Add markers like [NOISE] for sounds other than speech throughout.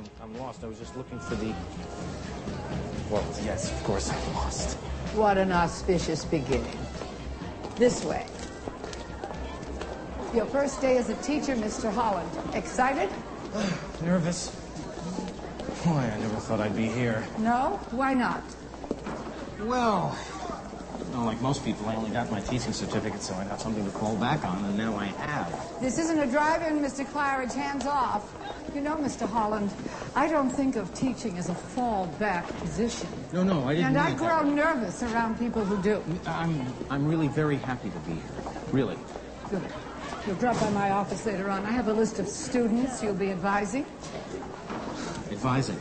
I'm, I'm lost. I was just looking for the. Well, yes, of course I'm lost. What an auspicious beginning. This way. Your first day as a teacher, Mr. Holland. Excited? [SIGHS] Nervous. Boy, I never thought I'd be here. No? Why not? Well, well, like most people, I only got my teaching certificate, so I got something to fall back on, and now I have. This isn't a drive-in, Mr. Claridge. Hands off. You know, Mr. Holland, I don't think of teaching as a fallback position. No, no, I didn't. And I grow nervous around people who do. I'm, I'm really very happy to be here. Really. Good. You'll drop by my office later on. I have a list of students you'll be advising. Advising.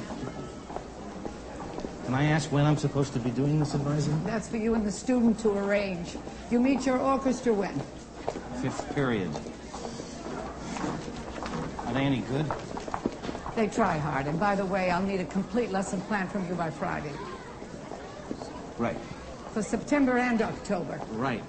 Can I ask when I'm supposed to be doing this advising? That's for you and the student to arrange. You meet your orchestra when? Fifth period. Are they any good? They try hard. And by the way, I'll need a complete lesson plan from you by Friday. Right. For September and October. Right.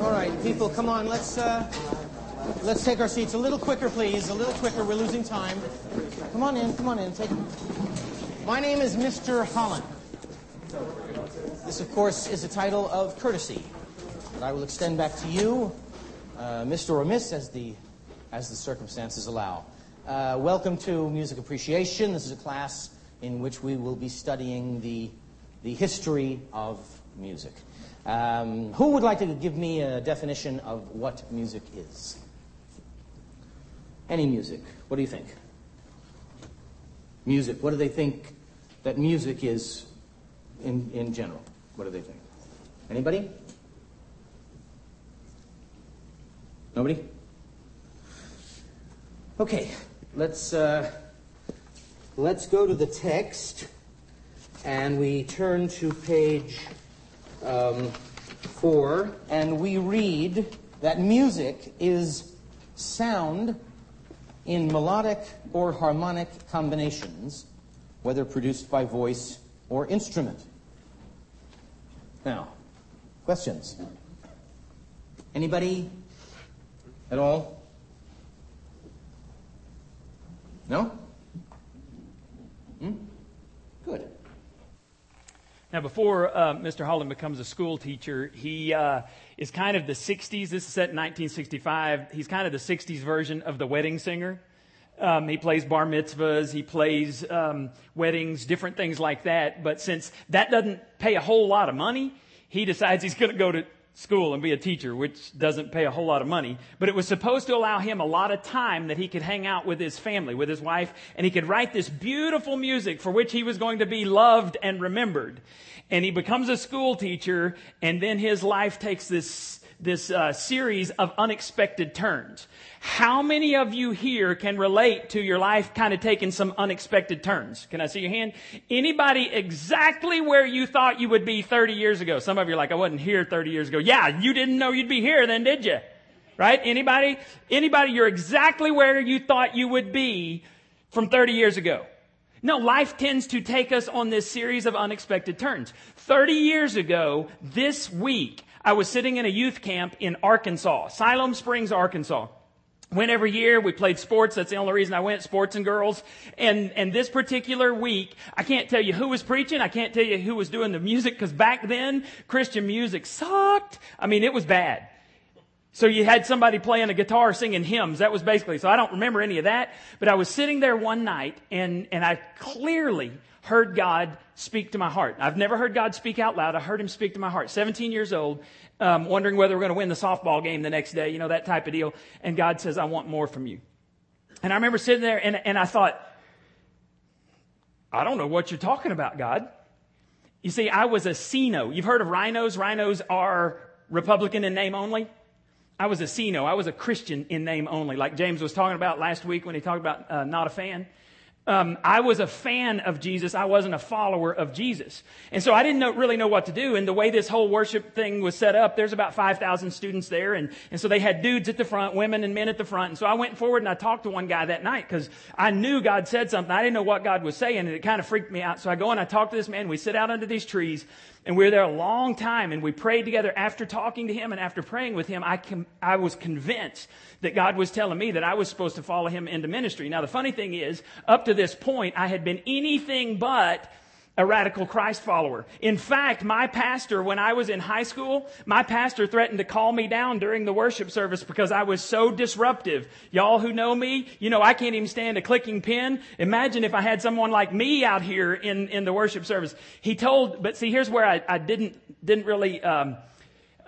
All right, people, come on. Let's uh, let's take our seats a little quicker, please. A little quicker. We're losing time. Come on in. Come on in. Take. My name is Mr. Holland. This, of course, is a title of courtesy that I will extend back to you, uh, Mr. or Miss, as the as the circumstances allow. Uh, welcome to Music Appreciation. This is a class in which we will be studying the the history of music. Um, who would like to give me a definition of what music is? Any music. What do you think? Music. What do they think that music is in, in general? What do they think? Anybody? Nobody? Okay, let's, uh, let's go to the text and we turn to page um, 4 and we read that music is sound in melodic or harmonic combinations, whether produced by voice or instrument. Now, questions? Anybody at all? No? Hmm? Now, before uh, Mr. Holland becomes a school teacher, he uh, is kind of the 60s. This is set in 1965. He's kind of the 60s version of the wedding singer. Um, he plays bar mitzvahs, he plays um, weddings, different things like that. But since that doesn't pay a whole lot of money, he decides he's going to go to school and be a teacher, which doesn't pay a whole lot of money. But it was supposed to allow him a lot of time that he could hang out with his family, with his wife, and he could write this beautiful music for which he was going to be loved and remembered. And he becomes a school teacher, and then his life takes this this uh, series of unexpected turns. How many of you here can relate to your life kind of taking some unexpected turns? Can I see your hand? Anybody exactly where you thought you would be 30 years ago? Some of you are like, I wasn't here 30 years ago. Yeah, you didn't know you'd be here then, did you? Right? Anybody? Anybody, you're exactly where you thought you would be from 30 years ago. No, life tends to take us on this series of unexpected turns. 30 years ago, this week, I was sitting in a youth camp in Arkansas, Siloam Springs, Arkansas. Went every year. We played sports. That's the only reason I went, sports and girls. And, and this particular week, I can't tell you who was preaching. I can't tell you who was doing the music because back then, Christian music sucked. I mean, it was bad. So you had somebody playing a guitar singing hymns. That was basically, so I don't remember any of that. But I was sitting there one night and, and I clearly heard God speak to my heart. I've never heard God speak out loud. I heard him speak to my heart. 17 years old, um, wondering whether we're going to win the softball game the next day, you know, that type of deal. And God says, I want more from you. And I remember sitting there and, and I thought, I don't know what you're talking about, God. You see, I was a CINO. You've heard of RINOs? RINOs are Republican in name only. I was a CINO. I was a Christian in name only, like James was talking about last week when he talked about uh, not a fan. Um, I was a fan of Jesus. I wasn't a follower of Jesus. And so I didn't know, really know what to do. And the way this whole worship thing was set up, there's about 5,000 students there. And, and so they had dudes at the front, women and men at the front. And so I went forward and I talked to one guy that night because I knew God said something. I didn't know what God was saying and it kind of freaked me out. So I go and I talk to this man. We sit out under these trees and we were there a long time and we prayed together. After talking to him and after praying with him, I, com- I was convinced that God was telling me that I was supposed to follow him into ministry. Now, the funny thing is, up to this point, I had been anything but a radical Christ follower. In fact, my pastor, when I was in high school, my pastor threatened to call me down during the worship service because I was so disruptive. Y'all who know me, you know I can't even stand a clicking pen. Imagine if I had someone like me out here in, in the worship service. He told, but see, here's where I, I didn't, didn't really, um,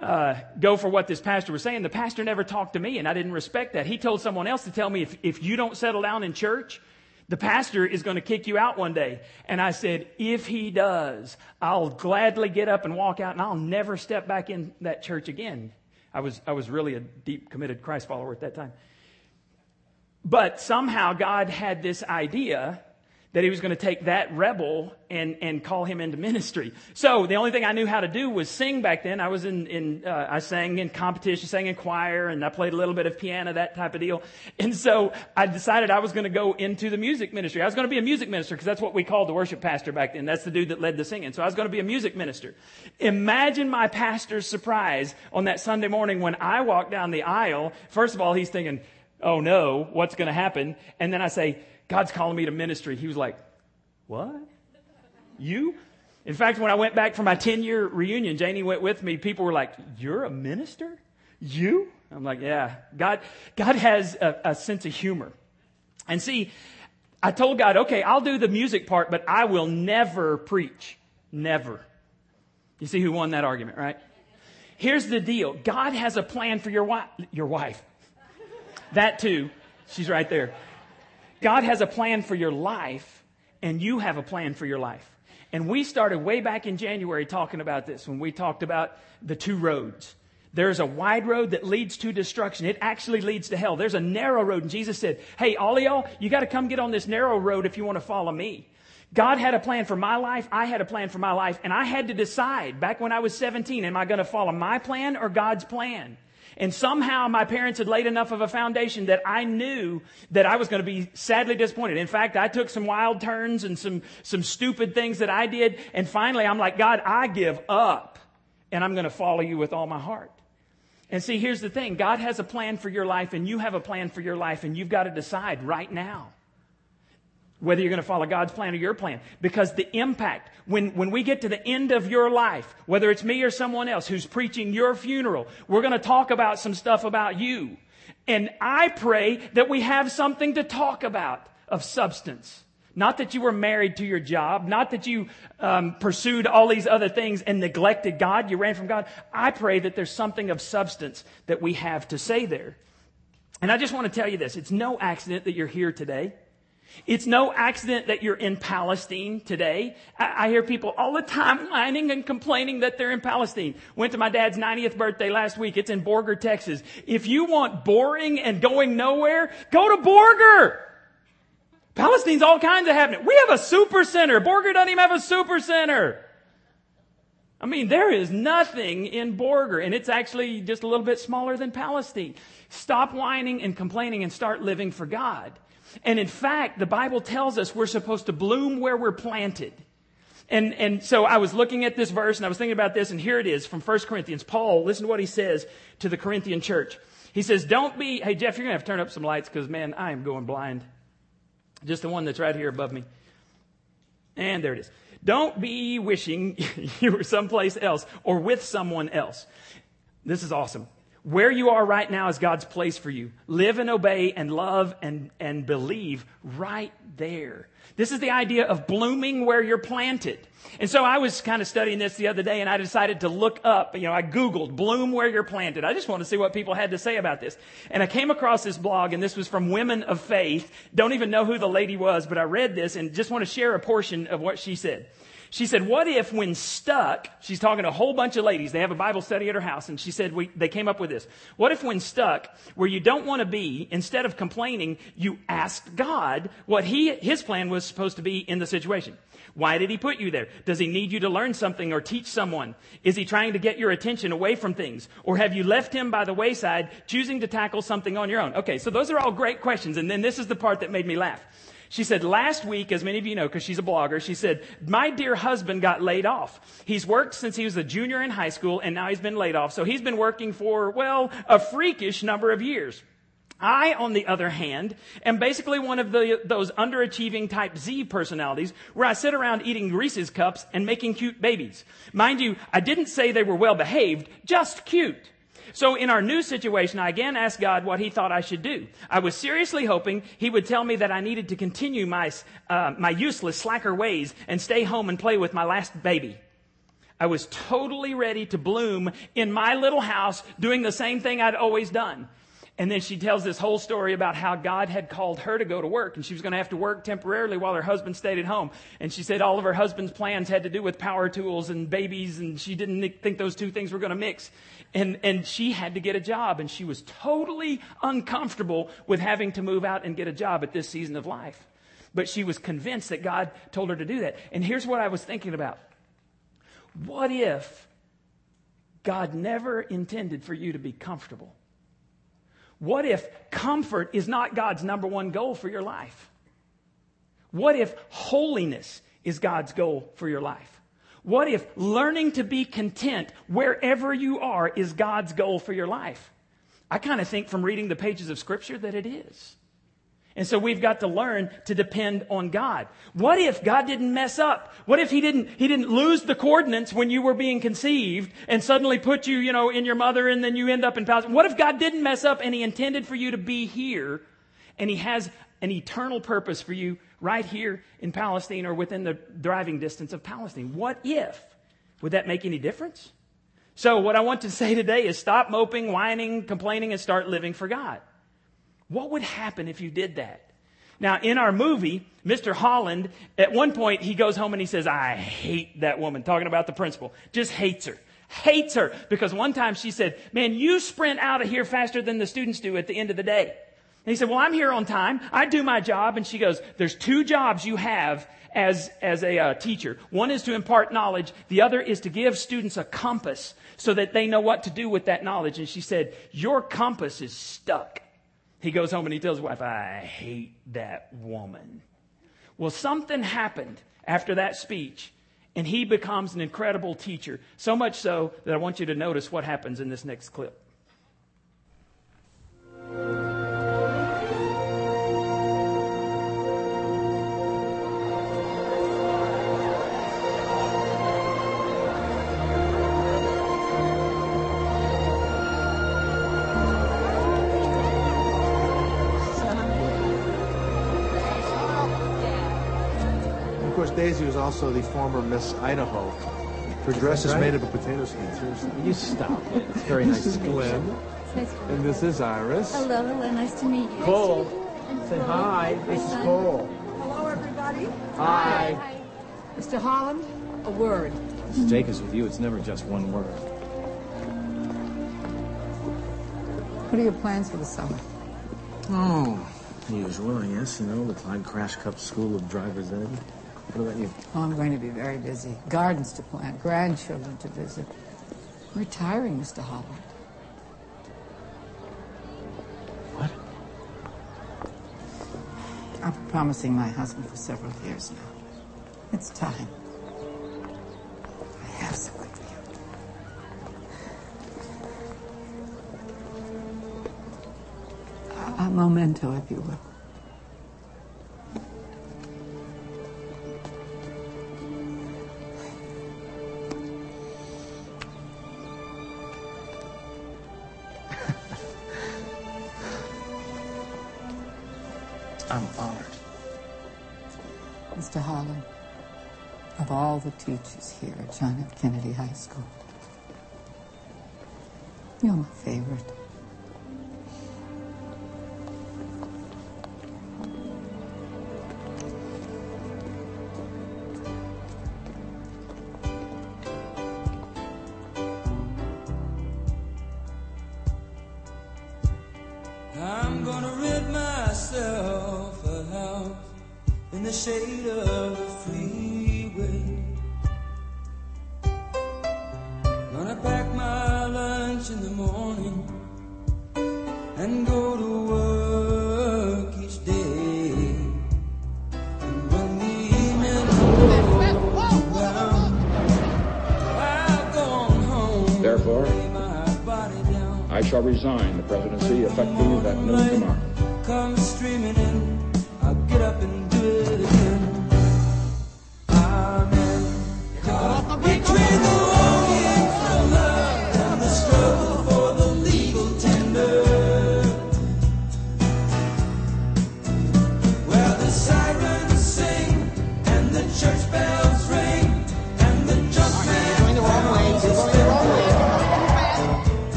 uh, go for what this pastor was saying. The pastor never talked to me, and I didn't respect that. He told someone else to tell me if, if you don't settle down in church, the pastor is going to kick you out one day. And I said, if he does, I'll gladly get up and walk out and I'll never step back in that church again. I was, I was really a deep committed Christ follower at that time. But somehow God had this idea that he was going to take that rebel and, and call him into ministry. So the only thing I knew how to do was sing back then. I was in, in uh, I sang in competition, sang in choir, and I played a little bit of piano, that type of deal. And so I decided I was going to go into the music ministry. I was going to be a music minister because that's what we called the worship pastor back then. That's the dude that led the singing. So I was going to be a music minister. Imagine my pastor's surprise on that Sunday morning when I walked down the aisle. First of all, he's thinking, oh no, what's going to happen? And then I say, God's calling me to ministry. He was like, What? You? In fact, when I went back for my 10 year reunion, Janie went with me. People were like, You're a minister? You? I'm like, Yeah. God, God has a, a sense of humor. And see, I told God, okay, I'll do the music part, but I will never preach. Never. You see who won that argument, right? Here's the deal God has a plan for your, wife. your wife. That too. She's right there. God has a plan for your life, and you have a plan for your life. And we started way back in January talking about this when we talked about the two roads. There's a wide road that leads to destruction. It actually leads to hell. There's a narrow road. And Jesus said, Hey, all of y'all, you got to come get on this narrow road if you want to follow me. God had a plan for my life. I had a plan for my life. And I had to decide back when I was 17, am I going to follow my plan or God's plan? And somehow my parents had laid enough of a foundation that I knew that I was going to be sadly disappointed. In fact, I took some wild turns and some, some stupid things that I did. And finally, I'm like, God, I give up and I'm going to follow you with all my heart. And see, here's the thing God has a plan for your life, and you have a plan for your life, and you've got to decide right now whether you're going to follow God's plan or your plan. Because the impact, when, when we get to the end of your life, whether it's me or someone else who's preaching your funeral, we're going to talk about some stuff about you. And I pray that we have something to talk about of substance. Not that you were married to your job, not that you um, pursued all these other things and neglected God, you ran from God. I pray that there's something of substance that we have to say there. And I just want to tell you this it's no accident that you're here today. It's no accident that you're in Palestine today. I, I, hear people all the time whining and complaining that they're in Palestine. Went to my dad's 90th birthday last week. It's in Borger, Texas. If you want boring and going nowhere, go to Borger. Palestine's all kinds of happening. We have a super center. Borger doesn't even have a super center. I mean, there is nothing in Borger, and it's actually just a little bit smaller than Palestine. Stop whining and complaining and start living for God. And in fact, the Bible tells us we're supposed to bloom where we're planted. And, and so I was looking at this verse and I was thinking about this, and here it is from 1 Corinthians. Paul, listen to what he says to the Corinthian church. He says, Don't be, hey, Jeff, you're going to have to turn up some lights because, man, I am going blind. Just the one that's right here above me. And there it is. Don't be wishing [LAUGHS] you were someplace else or with someone else. This is awesome. Where you are right now is God's place for you. Live and obey and love and, and believe right there. This is the idea of blooming where you're planted. And so I was kind of studying this the other day and I decided to look up, you know, I Googled bloom where you're planted. I just want to see what people had to say about this. And I came across this blog and this was from Women of Faith. Don't even know who the lady was, but I read this and just want to share a portion of what she said. She said, What if, when stuck, she's talking to a whole bunch of ladies, they have a Bible study at her house, and she said, we, They came up with this. What if, when stuck, where you don't want to be, instead of complaining, you ask God what he, his plan was supposed to be in the situation? Why did he put you there? Does he need you to learn something or teach someone? Is he trying to get your attention away from things? Or have you left him by the wayside, choosing to tackle something on your own? Okay, so those are all great questions, and then this is the part that made me laugh. She said, last week, as many of you know, because she's a blogger, she said, my dear husband got laid off. He's worked since he was a junior in high school and now he's been laid off. So he's been working for, well, a freakish number of years. I, on the other hand, am basically one of the, those underachieving type Z personalities where I sit around eating Reese's cups and making cute babies. Mind you, I didn't say they were well behaved, just cute. So in our new situation, I again asked God what he thought I should do. I was seriously hoping he would tell me that I needed to continue my, uh, my useless slacker ways and stay home and play with my last baby. I was totally ready to bloom in my little house doing the same thing I'd always done. And then she tells this whole story about how God had called her to go to work and she was going to have to work temporarily while her husband stayed at home. And she said all of her husband's plans had to do with power tools and babies and she didn't think those two things were going to mix. And, and she had to get a job and she was totally uncomfortable with having to move out and get a job at this season of life. But she was convinced that God told her to do that. And here's what I was thinking about. What if God never intended for you to be comfortable? What if comfort is not God's number one goal for your life? What if holiness is God's goal for your life? What if learning to be content wherever you are is God's goal for your life? I kind of think from reading the pages of Scripture that it is. And so we've got to learn to depend on God. What if God didn't mess up? What if he didn't, he didn't lose the coordinates when you were being conceived and suddenly put you, you know, in your mother and then you end up in Palestine? What if God didn't mess up and he intended for you to be here and he has an eternal purpose for you right here in Palestine or within the driving distance of Palestine? What if? Would that make any difference? So what I want to say today is stop moping, whining, complaining, and start living for God. What would happen if you did that? Now, in our movie, Mr. Holland, at one point, he goes home and he says, I hate that woman, talking about the principal. Just hates her. Hates her. Because one time she said, Man, you sprint out of here faster than the students do at the end of the day. And he said, Well, I'm here on time. I do my job. And she goes, There's two jobs you have as, as a uh, teacher. One is to impart knowledge. The other is to give students a compass so that they know what to do with that knowledge. And she said, Your compass is stuck. He goes home and he tells his wife, I hate that woman. Well, something happened after that speech, and he becomes an incredible teacher. So much so that I want you to notice what happens in this next clip. Daisy was also the former Miss Idaho. Her dress is made of a potato skin. Seriously. You stop it. It's [LAUGHS] very nice This is to meet Glenn. you. Nice And this is Iris. Hello, hello, nice to meet you. Cole. Say hi. This is Cole. Hello, everybody. Hi. Mr. Holland, a word. Jake is with you. It's never just one word. What are your plans for the summer? Oh, usual, I guess. You know, the Clyde Crash Cup School of Driver's Ed. What about you? Oh, I'm going to be very busy. Gardens to plant, grandchildren to visit. Retiring, Mr. Holland. What? I've been promising my husband for several years now. It's time. I have something for you. A, a memento, if you will. Mr. Holland, of all the teachers here at John F. Kennedy High School, you're my favorite.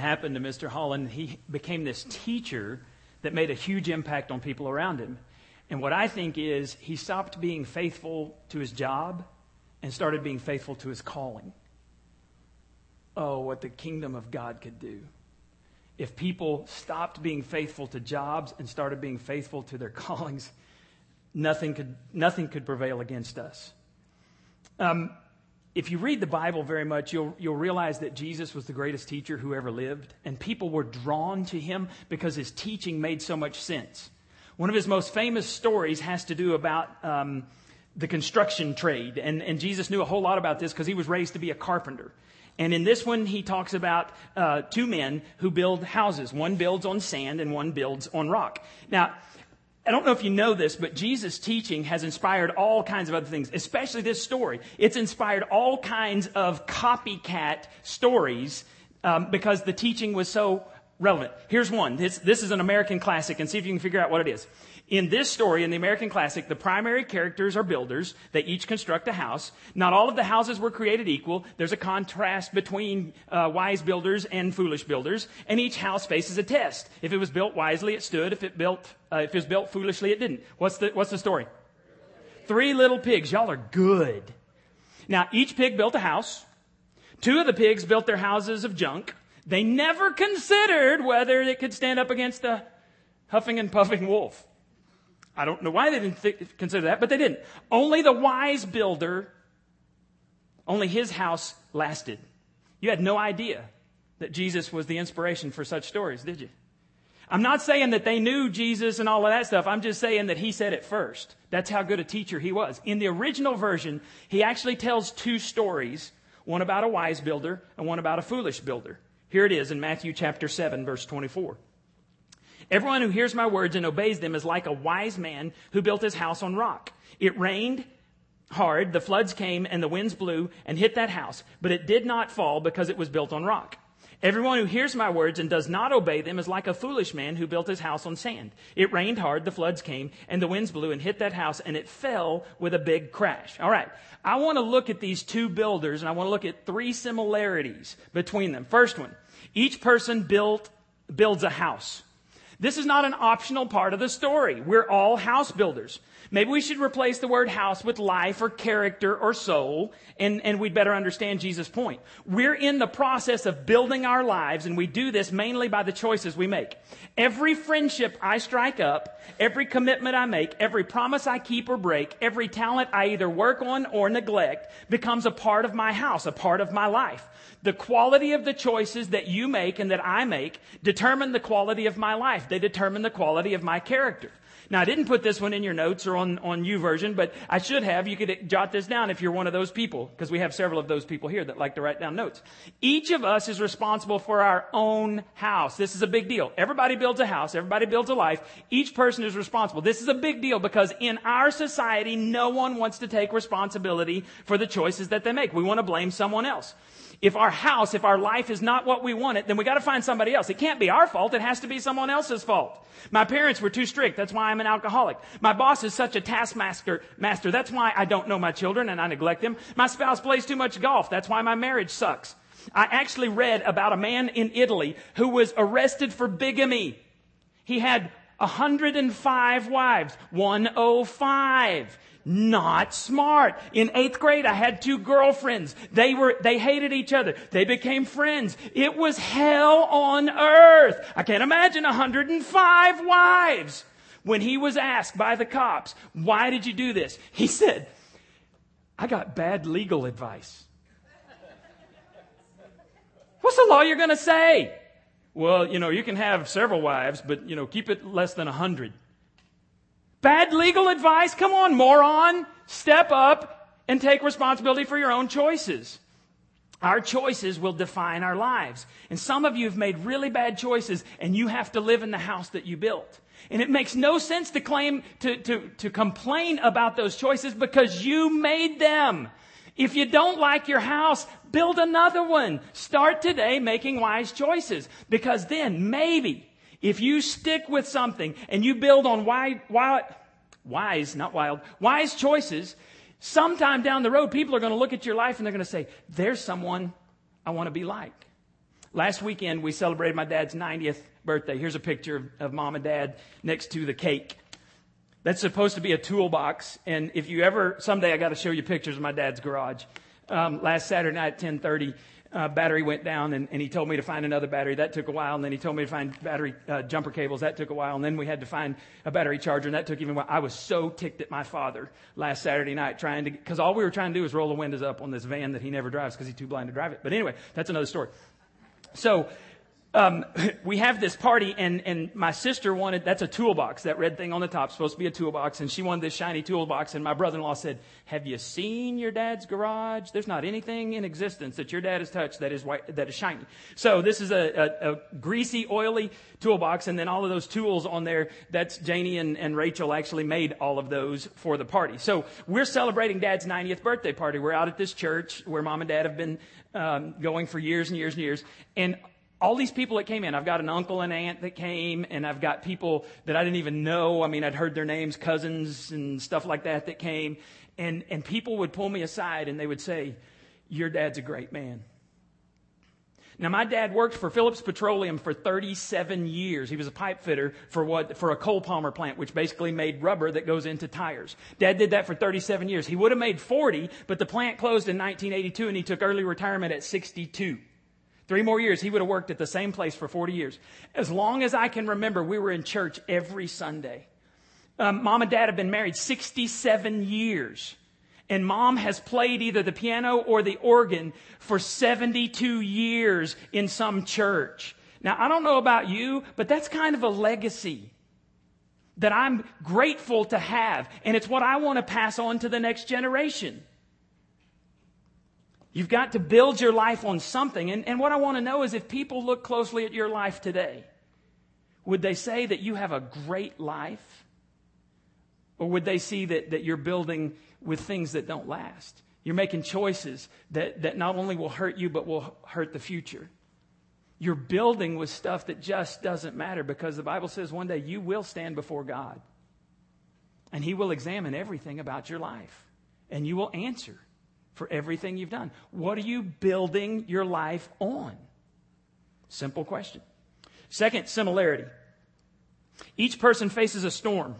Happened to Mr. Holland. He became this teacher that made a huge impact on people around him. And what I think is he stopped being faithful to his job and started being faithful to his calling. Oh, what the kingdom of God could do. If people stopped being faithful to jobs and started being faithful to their [LAUGHS] callings, nothing could, nothing could prevail against us. Um, if you read the Bible very much, you'll, you'll realize that Jesus was the greatest teacher who ever lived, and people were drawn to him because his teaching made so much sense. One of his most famous stories has to do about um, the construction trade, and, and Jesus knew a whole lot about this because he was raised to be a carpenter. And in this one, he talks about uh, two men who build houses. One builds on sand and one builds on rock. Now, I don't know if you know this, but Jesus' teaching has inspired all kinds of other things, especially this story. It's inspired all kinds of copycat stories um, because the teaching was so relevant. Here's one. This, this is an American classic, and see if you can figure out what it is. In this story, in the American classic, the primary characters are builders. They each construct a house. Not all of the houses were created equal. There's a contrast between uh, wise builders and foolish builders, and each house faces a test. If it was built wisely, it stood. If it built, uh, if it was built foolishly, it didn't. What's the What's the story? Three little pigs. Y'all are good. Now, each pig built a house. Two of the pigs built their houses of junk. They never considered whether it could stand up against a huffing and puffing wolf. I don't know why they didn't th- consider that, but they didn't. Only the wise builder, only his house lasted. You had no idea that Jesus was the inspiration for such stories, did you? I'm not saying that they knew Jesus and all of that stuff. I'm just saying that he said it first. That's how good a teacher he was. In the original version, he actually tells two stories one about a wise builder and one about a foolish builder. Here it is in Matthew chapter 7, verse 24. Everyone who hears my words and obeys them is like a wise man who built his house on rock. It rained hard, the floods came, and the winds blew and hit that house, but it did not fall because it was built on rock. Everyone who hears my words and does not obey them is like a foolish man who built his house on sand. It rained hard, the floods came, and the winds blew and hit that house, and it fell with a big crash. All right. I want to look at these two builders, and I want to look at three similarities between them. First one, each person built, builds a house. This is not an optional part of the story. We're all house builders. Maybe we should replace the word house with life or character or soul, and, and we'd better understand Jesus' point. We're in the process of building our lives, and we do this mainly by the choices we make. Every friendship I strike up, every commitment I make, every promise I keep or break, every talent I either work on or neglect becomes a part of my house, a part of my life. The quality of the choices that you make and that I make determine the quality of my life. They determine the quality of my character. Now, I didn't put this one in your notes or on, on YouVersion, but I should have. You could jot this down if you're one of those people, because we have several of those people here that like to write down notes. Each of us is responsible for our own house. This is a big deal. Everybody builds a house. Everybody builds a life. Each person is responsible. This is a big deal because in our society, no one wants to take responsibility for the choices that they make. We want to blame someone else. If our house, if our life is not what we want it, then we got to find somebody else. It can't be our fault. It has to be someone else's fault. My parents were too strict. That's why I'm an alcoholic. My boss is such a taskmaster. Master. That's why I don't know my children and I neglect them. My spouse plays too much golf. That's why my marriage sucks. I actually read about a man in Italy who was arrested for bigamy. He had 105 wives. 105 not smart. In eighth grade, I had two girlfriends. They were, they hated each other. They became friends. It was hell on earth. I can't imagine 105 wives. When he was asked by the cops, why did you do this? He said, I got bad legal advice. What's the lawyer going to say? Well, you know, you can have several wives, but, you know, keep it less than a hundred. Bad legal advice? Come on, moron. Step up and take responsibility for your own choices. Our choices will define our lives. And some of you have made really bad choices and you have to live in the house that you built. And it makes no sense to claim, to, to, to complain about those choices because you made them. If you don't like your house, build another one. Start today making wise choices because then maybe if you stick with something and you build on wild, wise, not wild, wise choices, sometime down the road, people are going to look at your life and they're going to say, there's someone I want to be like. Last weekend, we celebrated my dad's 90th birthday. Here's a picture of, of mom and dad next to the cake. That's supposed to be a toolbox. And if you ever, someday I got to show you pictures of my dad's garage. Um, last Saturday night at 1030, uh, battery went down and, and, he told me to find another battery. That took a while. And then he told me to find battery uh, jumper cables. That took a while. And then we had to find a battery charger and that took even while. I was so ticked at my father last Saturday night trying to, cause all we were trying to do was roll the windows up on this van that he never drives because he's too blind to drive it. But anyway, that's another story. So um, [LAUGHS] we have this party, and, and my sister wanted, that's a toolbox, that red thing on the top, supposed to be a toolbox, and she wanted this shiny toolbox, and my brother-in-law said, have you seen your dad's garage? There's not anything in existence that your dad has touched that is white, that is shiny. So this is a, a, a greasy, oily toolbox, and then all of those tools on there, that's Janie and, and Rachel actually made all of those for the party. So we're celebrating dad's 90th birthday party. We're out at this church where mom and dad have been um, going for years and years and years, and all these people that came in, I've got an uncle and aunt that came, and I've got people that I didn't even know. I mean, I'd heard their names, cousins and stuff like that that came. And, and people would pull me aside and they would say, Your dad's a great man. Now, my dad worked for Phillips Petroleum for 37 years. He was a pipe fitter for what, for a copolymer plant, which basically made rubber that goes into tires. Dad did that for 37 years. He would have made 40, but the plant closed in 1982 and he took early retirement at 62. Three more years, he would have worked at the same place for 40 years. As long as I can remember, we were in church every Sunday. Um, mom and dad have been married 67 years. And mom has played either the piano or the organ for 72 years in some church. Now, I don't know about you, but that's kind of a legacy that I'm grateful to have. And it's what I want to pass on to the next generation. You've got to build your life on something. And, and what I want to know is if people look closely at your life today, would they say that you have a great life? Or would they see that, that you're building with things that don't last? You're making choices that, that not only will hurt you, but will hurt the future. You're building with stuff that just doesn't matter because the Bible says one day you will stand before God. And He will examine everything about your life. And you will answer for everything you've done. What are you building your life on? Simple question. Second, similarity. Each person faces a storm.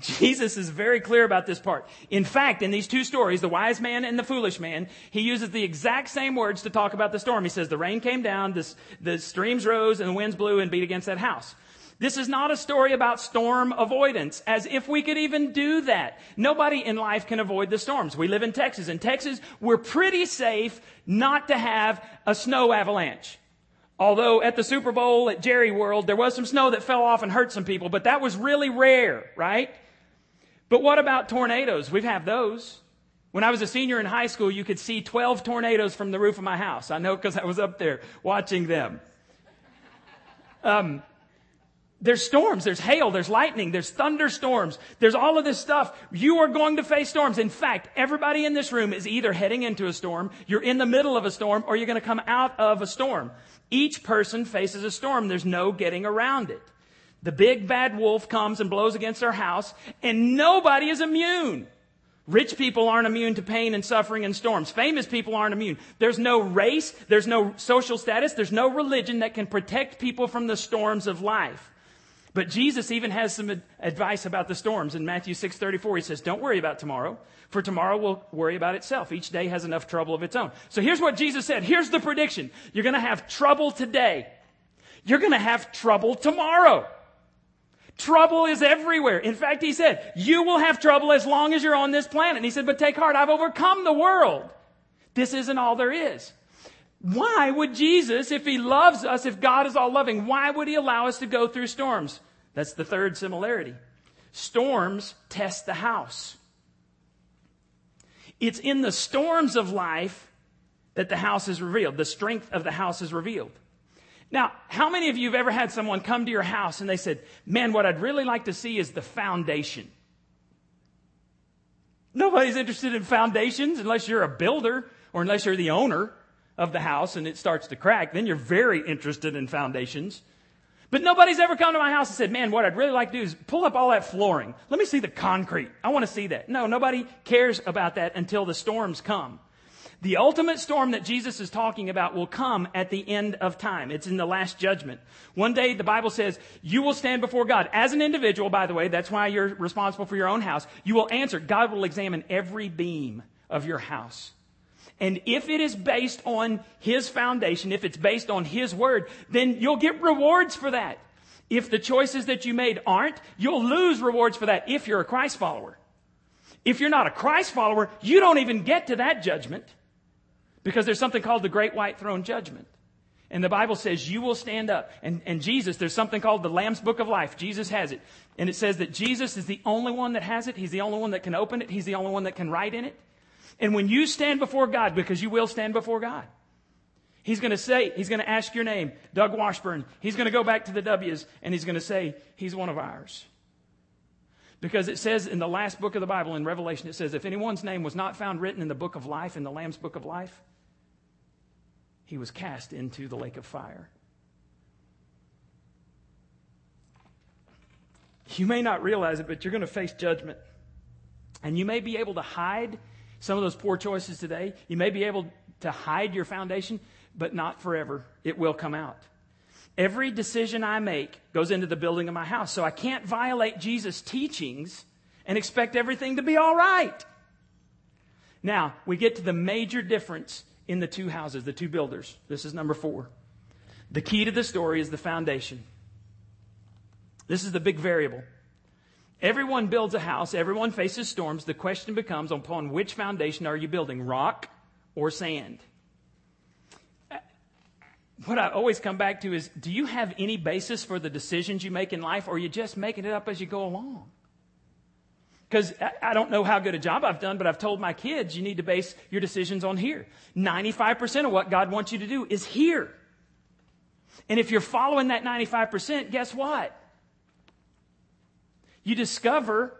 Jesus is very clear about this part. In fact, in these two stories, the wise man and the foolish man, he uses the exact same words to talk about the storm. He says, the rain came down, the, the streams rose, and the winds blew and beat against that house. This is not a story about storm avoidance, as if we could even do that. Nobody in life can avoid the storms. We live in Texas. In Texas, we're pretty safe not to have a snow avalanche. Although at the Super Bowl at Jerry World, there was some snow that fell off and hurt some people, but that was really rare, right? But what about tornadoes? We've had those. When I was a senior in high school, you could see 12 tornadoes from the roof of my house. I know because I was up there watching them. Um, There's storms, there's hail, there's lightning, there's thunderstorms, there's all of this stuff. You are going to face storms. In fact, everybody in this room is either heading into a storm, you're in the middle of a storm, or you're going to come out of a storm. Each person faces a storm. There's no getting around it. The big bad wolf comes and blows against our house, and nobody is immune. Rich people aren't immune to pain and suffering and storms. Famous people aren't immune. There's no race, there's no social status, there's no religion that can protect people from the storms of life. But Jesus even has some ad- advice about the storms. In Matthew 6:34 he says, "Don't worry about tomorrow, for tomorrow will worry about itself. Each day has enough trouble of its own." So here's what Jesus said. Here's the prediction. You're going to have trouble today. You're going to have trouble tomorrow. Trouble is everywhere. In fact, he said, you will have trouble as long as you're on this planet. And he said, but take heart, I've overcome the world. This isn't all there is. Why would Jesus, if he loves us, if God is all loving, why would he allow us to go through storms? That's the third similarity. Storms test the house. It's in the storms of life that the house is revealed. The strength of the house is revealed. Now, how many of you have ever had someone come to your house and they said, man, what I'd really like to see is the foundation? Nobody's interested in foundations unless you're a builder or unless you're the owner of the house and it starts to crack. Then you're very interested in foundations. But nobody's ever come to my house and said, man, what I'd really like to do is pull up all that flooring. Let me see the concrete. I want to see that. No, nobody cares about that until the storms come. The ultimate storm that Jesus is talking about will come at the end of time. It's in the last judgment. One day, the Bible says, you will stand before God. As an individual, by the way, that's why you're responsible for your own house. You will answer. God will examine every beam of your house. And if it is based on His foundation, if it's based on His Word, then you'll get rewards for that. If the choices that you made aren't, you'll lose rewards for that if you're a Christ follower. If you're not a Christ follower, you don't even get to that judgment. Because there's something called the Great White Throne Judgment. And the Bible says you will stand up. And, and Jesus, there's something called the Lamb's Book of Life. Jesus has it. And it says that Jesus is the only one that has it. He's the only one that can open it. He's the only one that can write in it. And when you stand before God, because you will stand before God, He's going to say, He's going to ask your name, Doug Washburn. He's going to go back to the W's and He's going to say, He's one of ours. Because it says in the last book of the Bible, in Revelation, it says, if anyone's name was not found written in the book of life, in the Lamb's book of life, he was cast into the lake of fire. You may not realize it, but you're going to face judgment. And you may be able to hide some of those poor choices today. You may be able to hide your foundation, but not forever. It will come out. Every decision I make goes into the building of my house. So I can't violate Jesus' teachings and expect everything to be all right. Now, we get to the major difference in the two houses, the two builders. This is number four. The key to the story is the foundation. This is the big variable. Everyone builds a house, everyone faces storms. The question becomes upon which foundation are you building, rock or sand? What I always come back to is do you have any basis for the decisions you make in life, or are you just making it up as you go along? Because I don't know how good a job I've done, but I've told my kids you need to base your decisions on here. 95% of what God wants you to do is here. And if you're following that 95%, guess what? You discover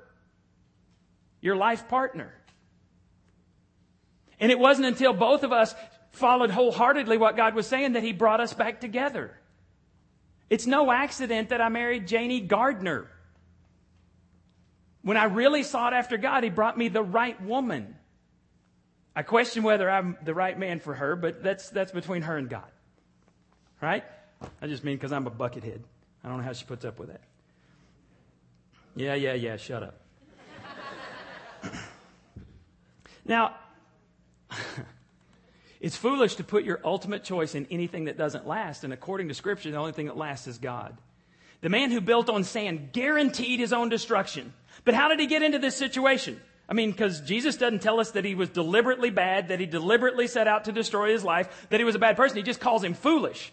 your life partner. And it wasn't until both of us followed wholeheartedly what God was saying that He brought us back together. It's no accident that I married Janie Gardner. When I really sought after God, He brought me the right woman. I question whether I'm the right man for her, but that's, that's between her and God. Right? I just mean because I'm a buckethead. I don't know how she puts up with that. Yeah, yeah, yeah, shut up. now, [LAUGHS] it's foolish to put your ultimate choice in anything that doesn't last, and according to Scripture, the only thing that lasts is God. The man who built on sand guaranteed his own destruction. But how did he get into this situation? I mean, because Jesus doesn't tell us that he was deliberately bad, that he deliberately set out to destroy his life, that he was a bad person. He just calls him foolish.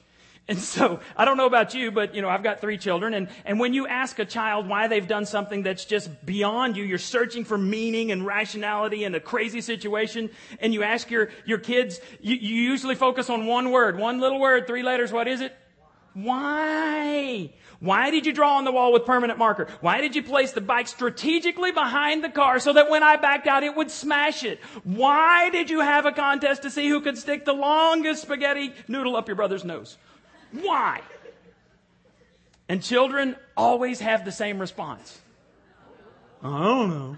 And so, I don't know about you, but you know, I've got three children, and, and when you ask a child why they've done something that's just beyond you, you're searching for meaning and rationality in a crazy situation, and you ask your, your kids, you, you usually focus on one word, one little word, three letters, what is it? Why? Why did you draw on the wall with permanent marker? Why did you place the bike strategically behind the car so that when I backed out it would smash it? Why did you have a contest to see who could stick the longest spaghetti noodle up your brother's nose? Why? And children always have the same response. I don't know.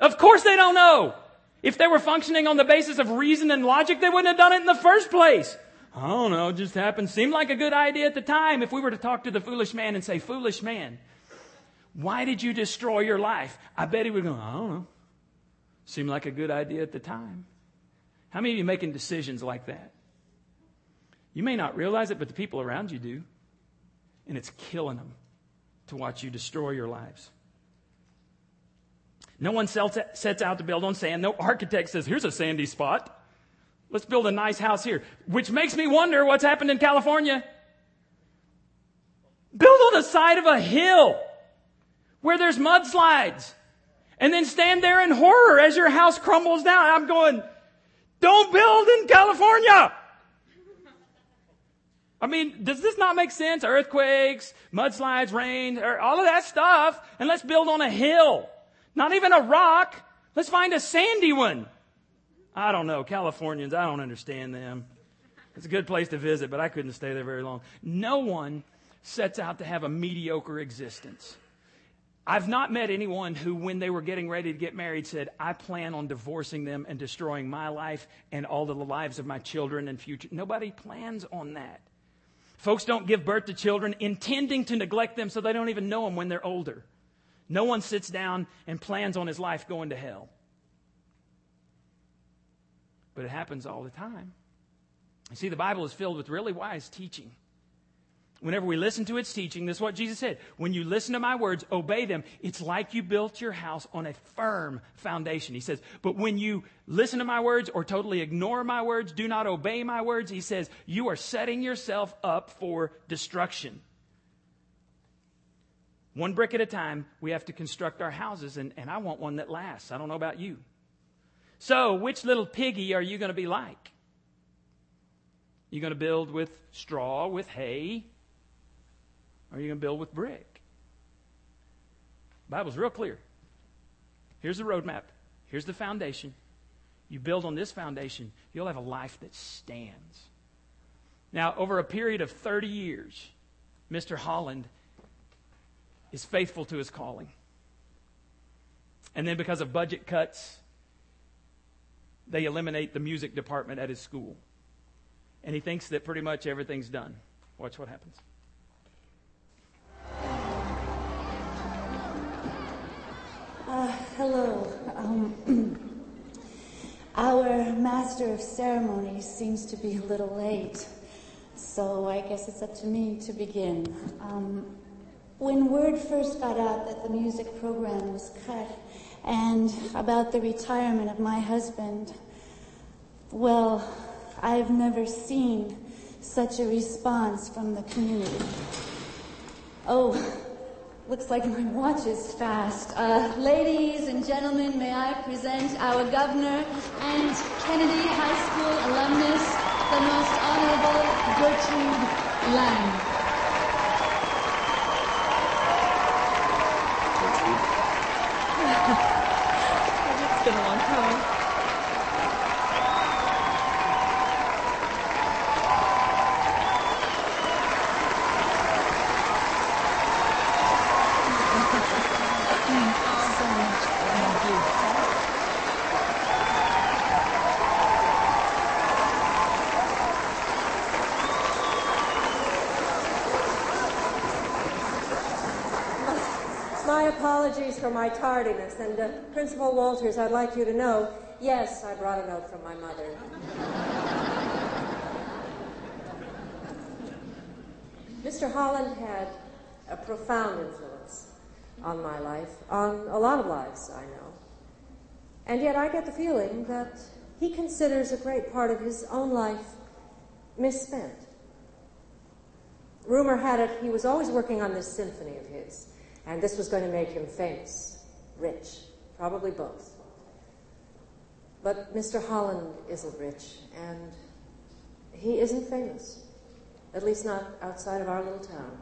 Of course they don't know. If they were functioning on the basis of reason and logic, they wouldn't have done it in the first place. I don't know, it just happened. Seemed like a good idea at the time. If we were to talk to the foolish man and say, foolish man, why did you destroy your life? I bet he would go, I don't know. Seemed like a good idea at the time. How many of you making decisions like that? You may not realize it, but the people around you do. And it's killing them to watch you destroy your lives. No one sets out to build on sand. No architect says, here's a sandy spot. Let's build a nice house here. Which makes me wonder what's happened in California. Build on the side of a hill where there's mudslides and then stand there in horror as your house crumbles down. I'm going, don't build in California. I mean, does this not make sense? Earthquakes, mudslides, rain, er, all of that stuff, and let's build on a hill. Not even a rock. Let's find a sandy one. I don't know. Californians, I don't understand them. It's a good place to visit, but I couldn't stay there very long. No one sets out to have a mediocre existence. I've not met anyone who, when they were getting ready to get married, said, I plan on divorcing them and destroying my life and all of the lives of my children and future. Nobody plans on that. Folks don't give birth to children intending to neglect them so they don't even know them when they're older. No one sits down and plans on his life going to hell. But it happens all the time. You see, the Bible is filled with really wise teaching. Whenever we listen to its teaching, this is what Jesus said. When you listen to my words, obey them. It's like you built your house on a firm foundation. He says, but when you listen to my words or totally ignore my words, do not obey my words, he says, you are setting yourself up for destruction. One brick at a time, we have to construct our houses, and, and I want one that lasts. I don't know about you. So, which little piggy are you going to be like? You going to build with straw, with hay? Or are you going to build with brick? The Bible's real clear. Here's the roadmap. Here's the foundation. You build on this foundation, you'll have a life that stands. Now, over a period of 30 years, Mr. Holland is faithful to his calling. And then because of budget cuts, they eliminate the music department at his school. And he thinks that pretty much everything's done. Watch what happens. Hello. Um, [CLEARS THROAT] our master of ceremonies seems to be a little late, so I guess it's up to me to begin. Um, when word first got out that the music program was cut and about the retirement of my husband, well, I've never seen such a response from the community. Oh, looks like my watch is fast. Uh, ladies and gentlemen, may I present our governor and Kennedy High School alumnus, the most honorable Gertrude Lang. it's been a long time. My apologies for my tardiness, and uh, Principal I'd like you to know, yes, I brought a note from my mother. Mr. Holland had a profound influence on my life, on a lot of lives, I know. And yet I get the feeling that he considers a great part of his own life misspent. Rumor had it he was always working on this symphony of his, and this was going to make him famous, rich, probably both. But Mr. Holland isn't rich, and he isn't famous. at least not outside of our little town.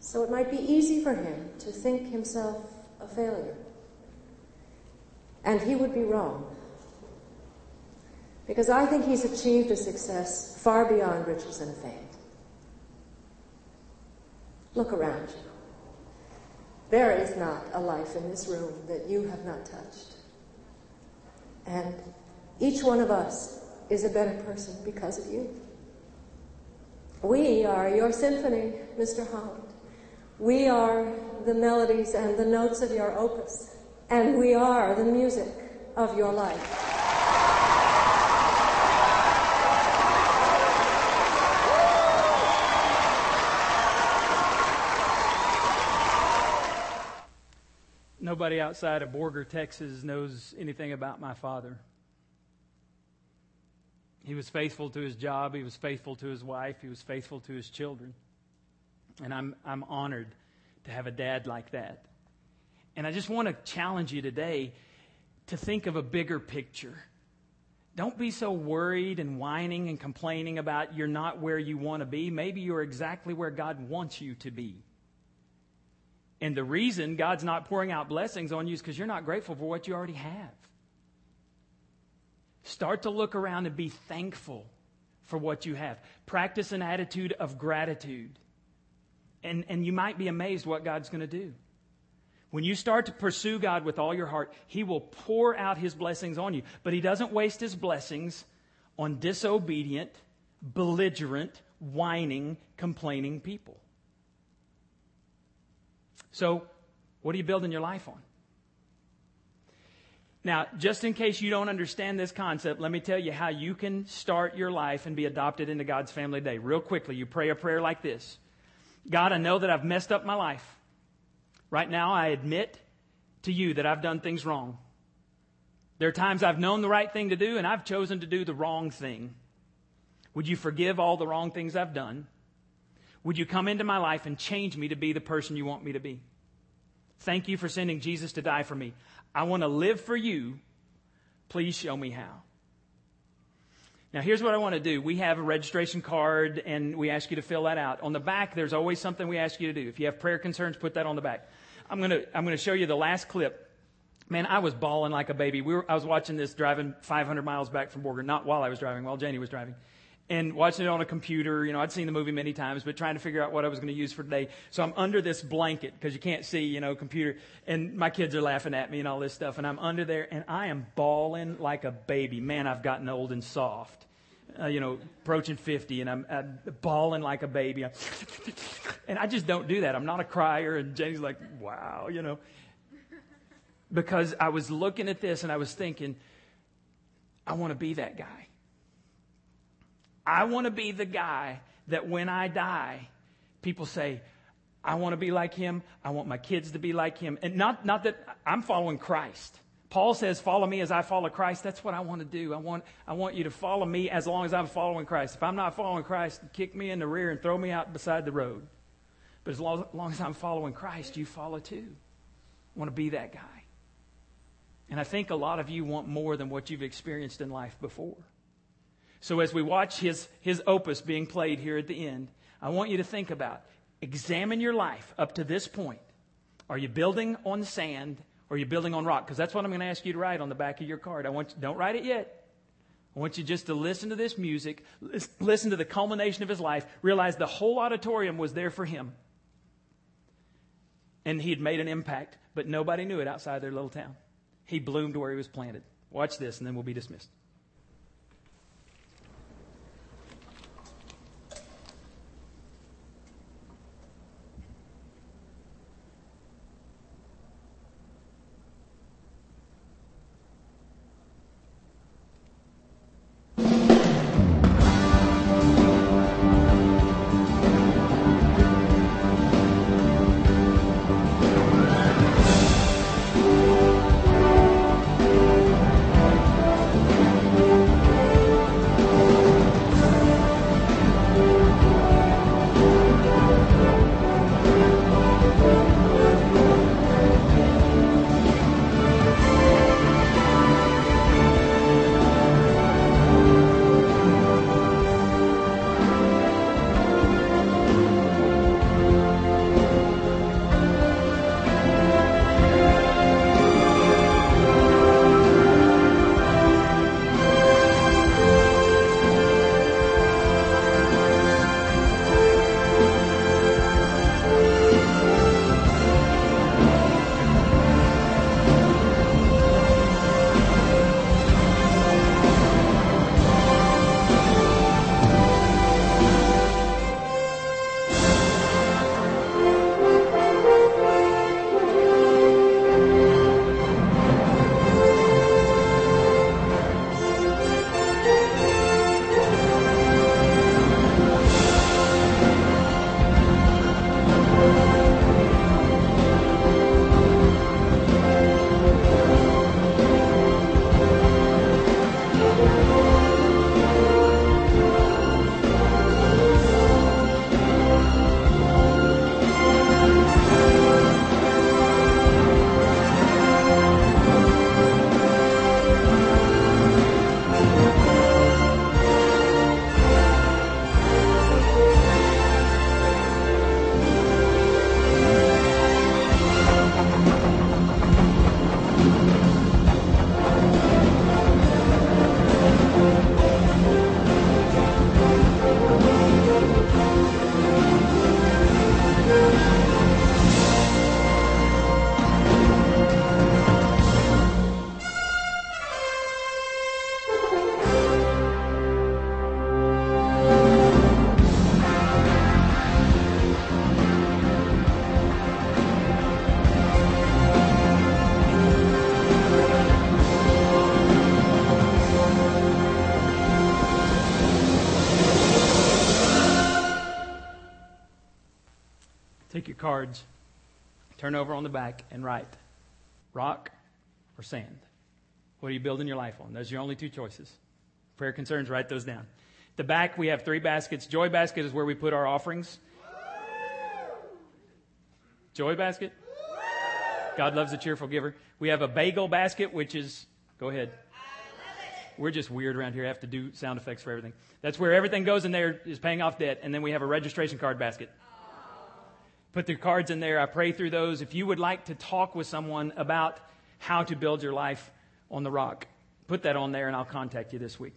So it might be easy for him to think himself a failure. And he would be wrong. Because I think he's achieved a success far beyond riches and fame. Look around you. There is not a life in this room that you have not touched. And each one of us is a better person because of you. We are your symphony, Mr. Holland. We are the melodies and the notes of your opus. And we are the music of your life. Nobody outside of Borger, Texas knows anything about my father. He was faithful to his job, he was faithful to his wife, he was faithful to his children. And I'm, I'm honored to have a dad like that. And I just want to challenge you today to think of a bigger picture. Don't be so worried and whining and complaining about you're not where you want to be. Maybe you're exactly where God wants you to be. And the reason God's not pouring out blessings on you is because you're not grateful for what you already have. Start to look around and be thankful for what you have. Practice an attitude of gratitude. And, and you might be amazed what God's going to do. When you start to pursue God with all your heart, He will pour out His blessings on you. But He doesn't waste His blessings on disobedient, belligerent, whining, complaining people. So, what are you building your life on? Now, just in case you don't understand this concept, let me tell you how you can start your life and be adopted into God's family today. Real quickly, you pray a prayer like this God, I know that I've messed up my life. Right now, I admit to you that I've done things wrong. There are times I've known the right thing to do and I've chosen to do the wrong thing. Would you forgive all the wrong things I've done? Would you come into my life and change me to be the person you want me to be? Thank you for sending Jesus to die for me. I want to live for you. Please show me how. Now, here's what I want to do. We have a registration card and we ask you to fill that out. On the back, there's always something we ask you to do. If you have prayer concerns, put that on the back. I'm going to, I'm going to show you the last clip. Man, I was bawling like a baby. We were, I was watching this driving 500 miles back from Borger, not while I was driving, while Janie was driving and watching it on a computer. You know, I'd seen the movie many times, but trying to figure out what I was going to use for today. So I'm under this blanket because you can't see, you know, computer. And my kids are laughing at me and all this stuff. And I'm under there and I am bawling like a baby. Man, I've gotten old and soft. Uh, you know, approaching 50 and I'm, I'm bawling like a baby. [LAUGHS] and I just don't do that. I'm not a crier. And Janie's like, wow, you know. Because I was looking at this and I was thinking, I want to be that guy. I want to be the guy that when I die, people say, I want to be like him. I want my kids to be like him. And not, not that I'm following Christ. Paul says, follow me as I follow Christ. That's what I want to do. I want, I want you to follow me as long as I'm following Christ. If I'm not following Christ, kick me in the rear and throw me out beside the road. But as long, as long as I'm following Christ, you follow too. I want to be that guy. And I think a lot of you want more than what you've experienced in life before. So as we watch his, his opus being played here at the end, I want you to think about, examine your life up to this point. Are you building on sand or are you building on rock? Because that's what I'm going to ask you to write on the back of your card. I want you, don't write it yet. I want you just to listen to this music, listen to the culmination of his life, realize the whole auditorium was there for him. And he had made an impact, but nobody knew it outside their little town. He bloomed where he was planted. Watch this, and then we'll be dismissed. Cards, turn over on the back, and write rock or sand. What are you building your life on? Those are your only two choices. Prayer concerns, write those down. The back, we have three baskets. Joy basket is where we put our offerings. Joy basket? God loves a cheerful giver. We have a bagel basket, which is, go ahead. We're just weird around here. I have to do sound effects for everything. That's where everything goes in there is paying off debt. And then we have a registration card basket. Put the cards in there. I pray through those. If you would like to talk with someone about how to build your life on the rock, put that on there and I'll contact you this week.